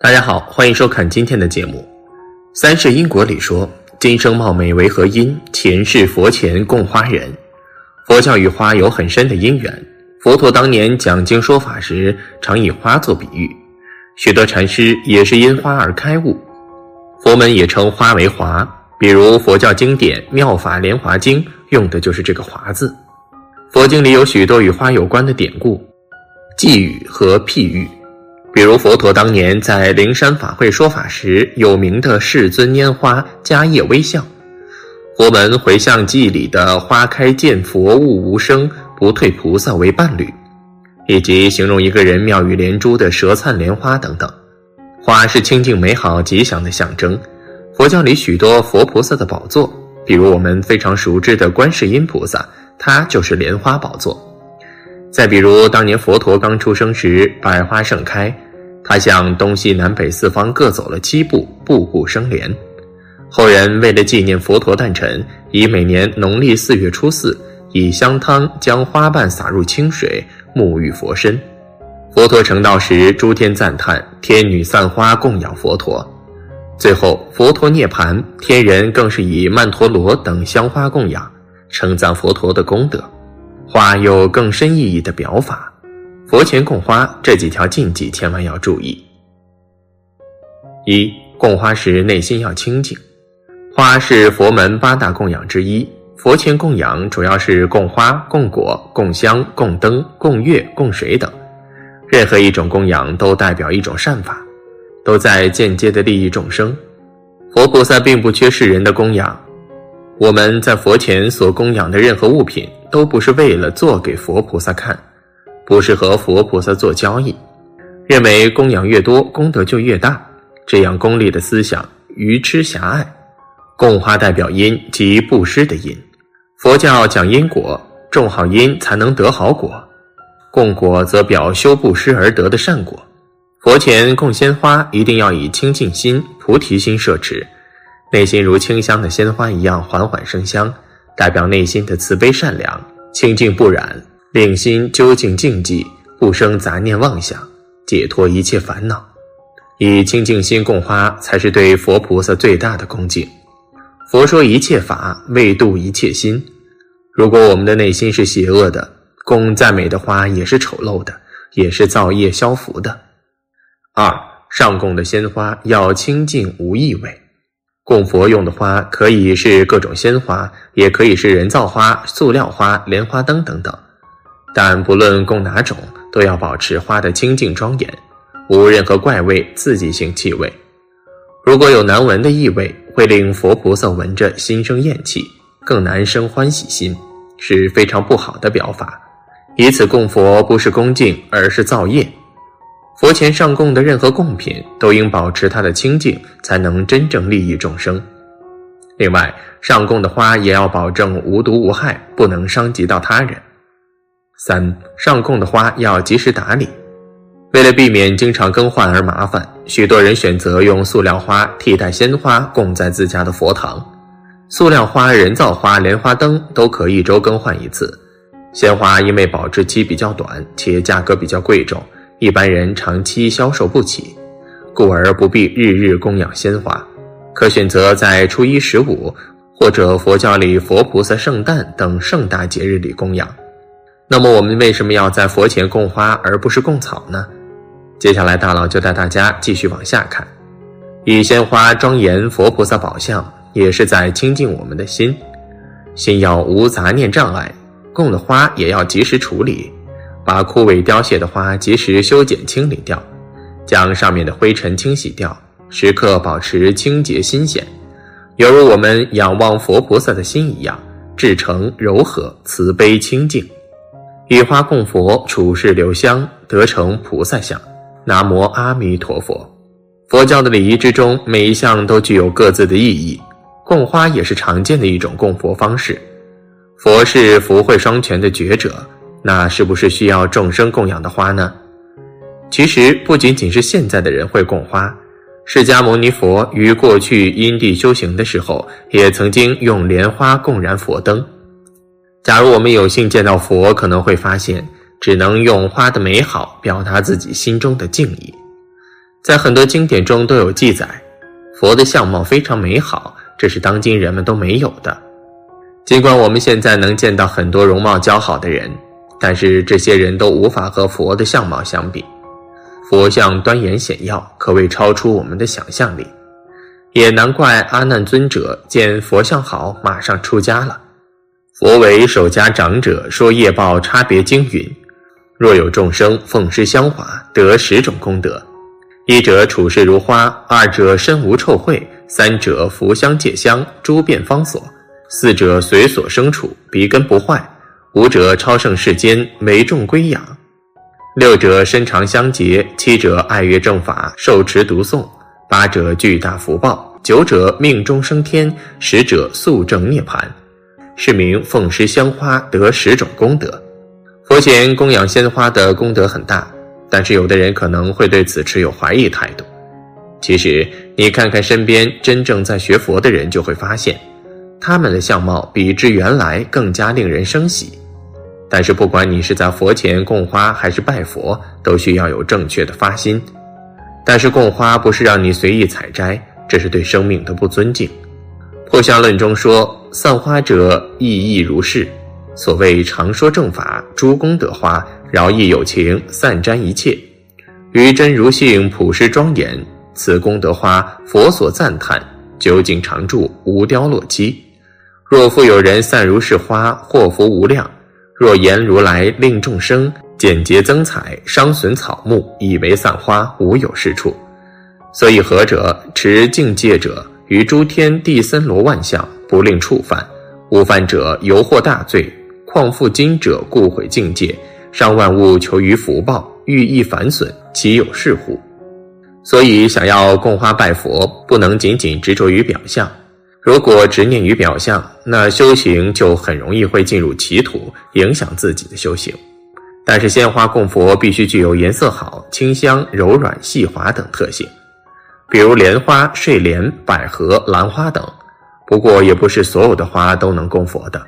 大家好，欢迎收看今天的节目。三世因果里说，今生貌美为何因？前世佛前供花人。佛教与花有很深的因缘。佛陀当年讲经说法时，常以花做比喻，许多禅师也是因花而开悟。佛门也称花为华，比如佛教经典《妙法莲华经》用的就是这个“华”字。佛经里有许多与花有关的典故、寄语和譬喻。比如佛陀当年在灵山法会说法时，有名的世尊拈花迦叶微笑；佛门回向记里的花开见佛悟无声，不退菩萨为伴侣，以及形容一个人妙语连珠的舌灿莲花等等。花是清净美好吉祥的象征。佛教里许多佛菩萨的宝座，比如我们非常熟知的观世音菩萨，它就是莲花宝座。再比如当年佛陀刚出生时，百花盛开。他向东西南北四方各走了七步，步步生莲。后人为了纪念佛陀诞辰，以每年农历四月初四，以香汤将花瓣撒入清水，沐浴佛身。佛陀成道时，诸天赞叹，天女散花供养佛陀。最后佛陀涅盘，天人更是以曼陀罗等香花供养，称赞佛陀的功德。花有更深意义的表法。佛前供花这几条禁忌千万要注意。一供花时内心要清净，花是佛门八大供养之一。佛前供养主要是供花、供果、供香、供灯、供月、供水等，任何一种供养都代表一种善法，都在间接的利益众生。佛菩萨并不缺世人的供养，我们在佛前所供养的任何物品，都不是为了做给佛菩萨看。不是和佛菩萨做交易，认为供养越多功德就越大，这样功利的思想愚痴狭隘。供花代表因即布施的因，佛教讲因果，种好因才能得好果，供果则表修布施而得的善果。佛前供鲜花一定要以清净心、菩提心摄持，内心如清香的鲜花一样缓缓生香，代表内心的慈悲善良、清净不染。令心究竟静寂，不生杂念妄想，解脱一切烦恼。以清净心供花，才是对佛菩萨最大的恭敬。佛说一切法为度一切心。如果我们的内心是邪恶的，供再美的花也是丑陋的，也是造业消福的。二上供的鲜花要清净无异味。供佛用的花可以是各种鲜花，也可以是人造花、塑料花、莲花灯等等。但不论供哪种，都要保持花的清净庄严，无任何怪味、刺激性气味。如果有难闻的异味，会令佛菩萨闻着心生厌弃，更难生欢喜心，是非常不好的表法。以此供佛不是恭敬，而是造业。佛前上供的任何贡品，都应保持它的清净，才能真正利益众生。另外，上供的花也要保证无毒无害，不能伤及到他人。三上供的花要及时打理，为了避免经常更换而麻烦，许多人选择用塑料花替代鲜花供在自家的佛堂。塑料花、人造花、莲花灯都可一周更换一次。鲜花因为保质期比较短，且价格比较贵重，一般人长期消受不起，故而不必日日供养鲜花，可选择在初一十五或者佛教里佛菩萨圣诞等盛大节日里供养。那么我们为什么要在佛前供花而不是供草呢？接下来大佬就带大家继续往下看，以鲜花庄严佛菩萨宝相，也是在清净我们的心，心要无杂念障碍，供的花也要及时处理，把枯萎凋谢的花及时修剪清理掉，将上面的灰尘清洗掉，时刻保持清洁新鲜，犹如我们仰望佛菩萨的心一样，至诚柔和慈悲清净。以花供佛，处事留香，得成菩萨相。南无阿弥陀佛。佛教的礼仪之中，每一项都具有各自的意义。供花也是常见的一种供佛方式。佛是福慧双全的觉者，那是不是需要众生供养的花呢？其实不仅仅是现在的人会供花，释迦牟尼佛于过去因地修行的时候，也曾经用莲花供燃佛灯。假如我们有幸见到佛，可能会发现，只能用花的美好表达自己心中的敬意。在很多经典中都有记载，佛的相貌非常美好，这是当今人们都没有的。尽管我们现在能见到很多容貌姣好的人，但是这些人都无法和佛的相貌相比。佛像端严显耀，可谓超出我们的想象力。也难怪阿难尊者见佛像好，马上出家了。佛为守家长者，说业报差别经云：若有众生奉施香华，得十种功德。一者处事如花，二者身无臭秽，三者福香戒香，诸变方所，四者随所生处，鼻根不坏，五者超胜世间，每众归养，六者身长相洁，七者爱乐正法，受持读诵。八者巨大福报，九者命中升天，十者速证涅槃，是名奉施香花得十种功德。佛前供养鲜花的功德很大，但是有的人可能会对此持有怀疑态度。其实你看看身边真正在学佛的人，就会发现，他们的相貌比之原来更加令人生喜。但是不管你是在佛前供花还是拜佛，都需要有正确的发心。但是供花不是让你随意采摘，这是对生命的不尊敬。破相论中说，散花者意亦如是。所谓常说正法，诸功德花，饶益有情，散沾一切，于真如性，普施庄严。此功德花，佛所赞叹，究竟常住，无凋落期。若复有人散如是花，祸福无量。若言如来令众生。简洁增彩，伤损草木，以为散花，无有是处。所以何者？持境界者，于诸天地森罗万象，不令触犯；误犯者，犹获大罪。况复今者，故毁境界，伤万物，求于福报，欲益反损，岂有是乎？所以，想要供花拜佛，不能仅仅执着于表象。如果执念于表象，那修行就很容易会进入歧途，影响自己的修行。但是鲜花供佛必须具有颜色好、清香、柔软、细滑等特性，比如莲花、睡莲、百合、兰花等。不过也不是所有的花都能供佛的。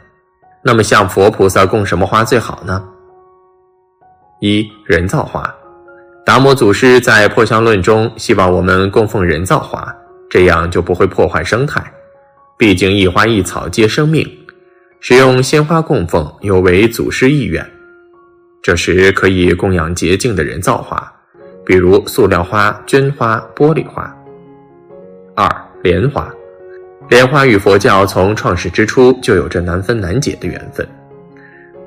那么向佛菩萨供什么花最好呢？一人造花，达摩祖师在破相论中希望我们供奉人造花，这样就不会破坏生态。毕竟一花一草皆生命，使用鲜花供奉有违祖师意愿。这时可以供养洁净的人造花，比如塑料花、绢花、玻璃花。二莲花，莲花与佛教从创始之初就有着难分难解的缘分。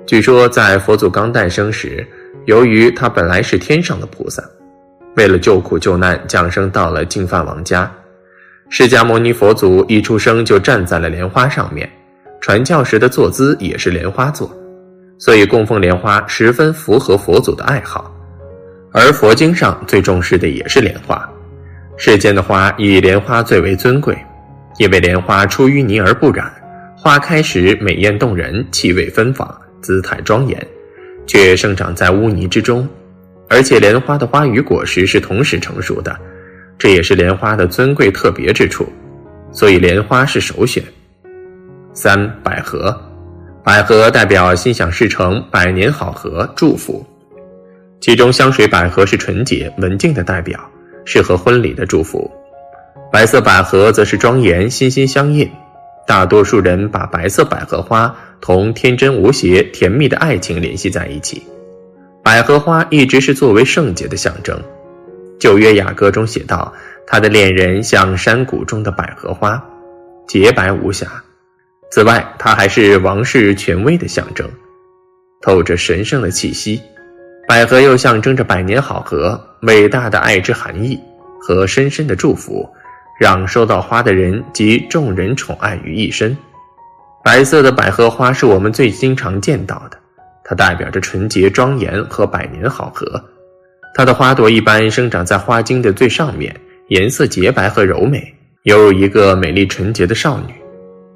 据说在佛祖刚诞生时，由于他本来是天上的菩萨，为了救苦救难，降生到了净饭王家。释迦牟尼佛祖一出生就站在了莲花上面，传教时的坐姿也是莲花座。所以供奉莲花十分符合佛祖的爱好，而佛经上最重视的也是莲花。世间的花以莲花最为尊贵，因为莲花出淤泥而不染，花开时美艳动人，气味芬芳，姿态庄严，却生长在污泥之中。而且莲花的花与果实是同时成熟的，这也是莲花的尊贵特别之处，所以莲花是首选。三百合。百合代表心想事成、百年好合、祝福，其中香水百合是纯洁文静的代表，适合婚礼的祝福；白色百合则是庄严、心心相印。大多数人把白色百合花同天真无邪、甜蜜的爱情联系在一起。百合花一直是作为圣洁的象征，《旧约雅歌》中写道：“他的恋人像山谷中的百合花，洁白无瑕。”此外，它还是王室权威的象征，透着神圣的气息。百合又象征着百年好合、伟大的爱之含义和深深的祝福，让收到花的人及众人宠爱于一身。白色的百合花是我们最经常见到的，它代表着纯洁、庄严和百年好合。它的花朵一般生长在花茎的最上面，颜色洁白和柔美，犹如一个美丽纯洁的少女。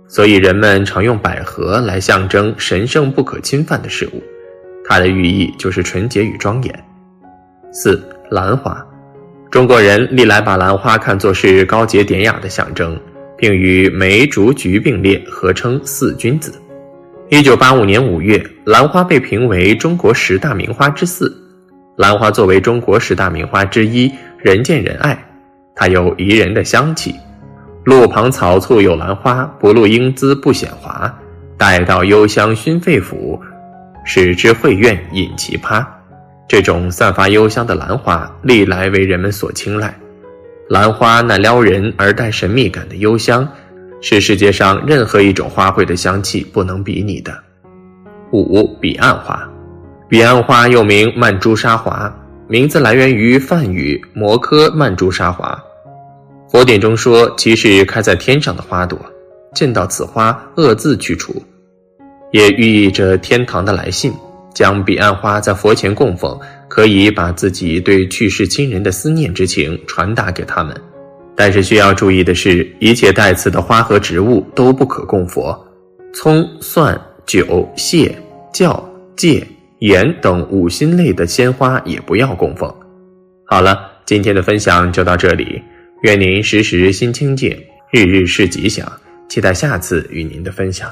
所以人们常用百合来象征神圣不可侵犯的事物，它的寓意就是纯洁与庄严。四兰花，中国人历来把兰花看作是高洁典雅的象征，并与梅、竹、菊并列，合称四君子。一九八五年五月，兰花被评为中国十大名花之四。兰花作为中国十大名花之一，人见人爱。它有宜人的香气。路旁草簇有兰花，不露英姿不显华。待到幽香熏肺腑，使之会愿饮奇葩。这种散发幽香的兰花，历来为人们所青睐。兰花那撩人而带神秘感的幽香，是世界上任何一种花卉的香气不能比拟的。五彼岸花，彼岸花又名曼珠沙华，名字来源于梵语“摩诃曼珠沙华”。佛典中说，其是开在天上的花朵，见到此花，恶自去除，也寓意着天堂的来信。将彼岸花在佛前供奉，可以把自己对去世亲人的思念之情传达给他们。但是需要注意的是，一切带刺的花和植物都不可供佛，葱、蒜、酒、蟹、酵、芥、盐等五辛类的鲜花也不要供奉。好了，今天的分享就到这里，愿您时时心清净，日日是吉祥，期待下次与您的分享。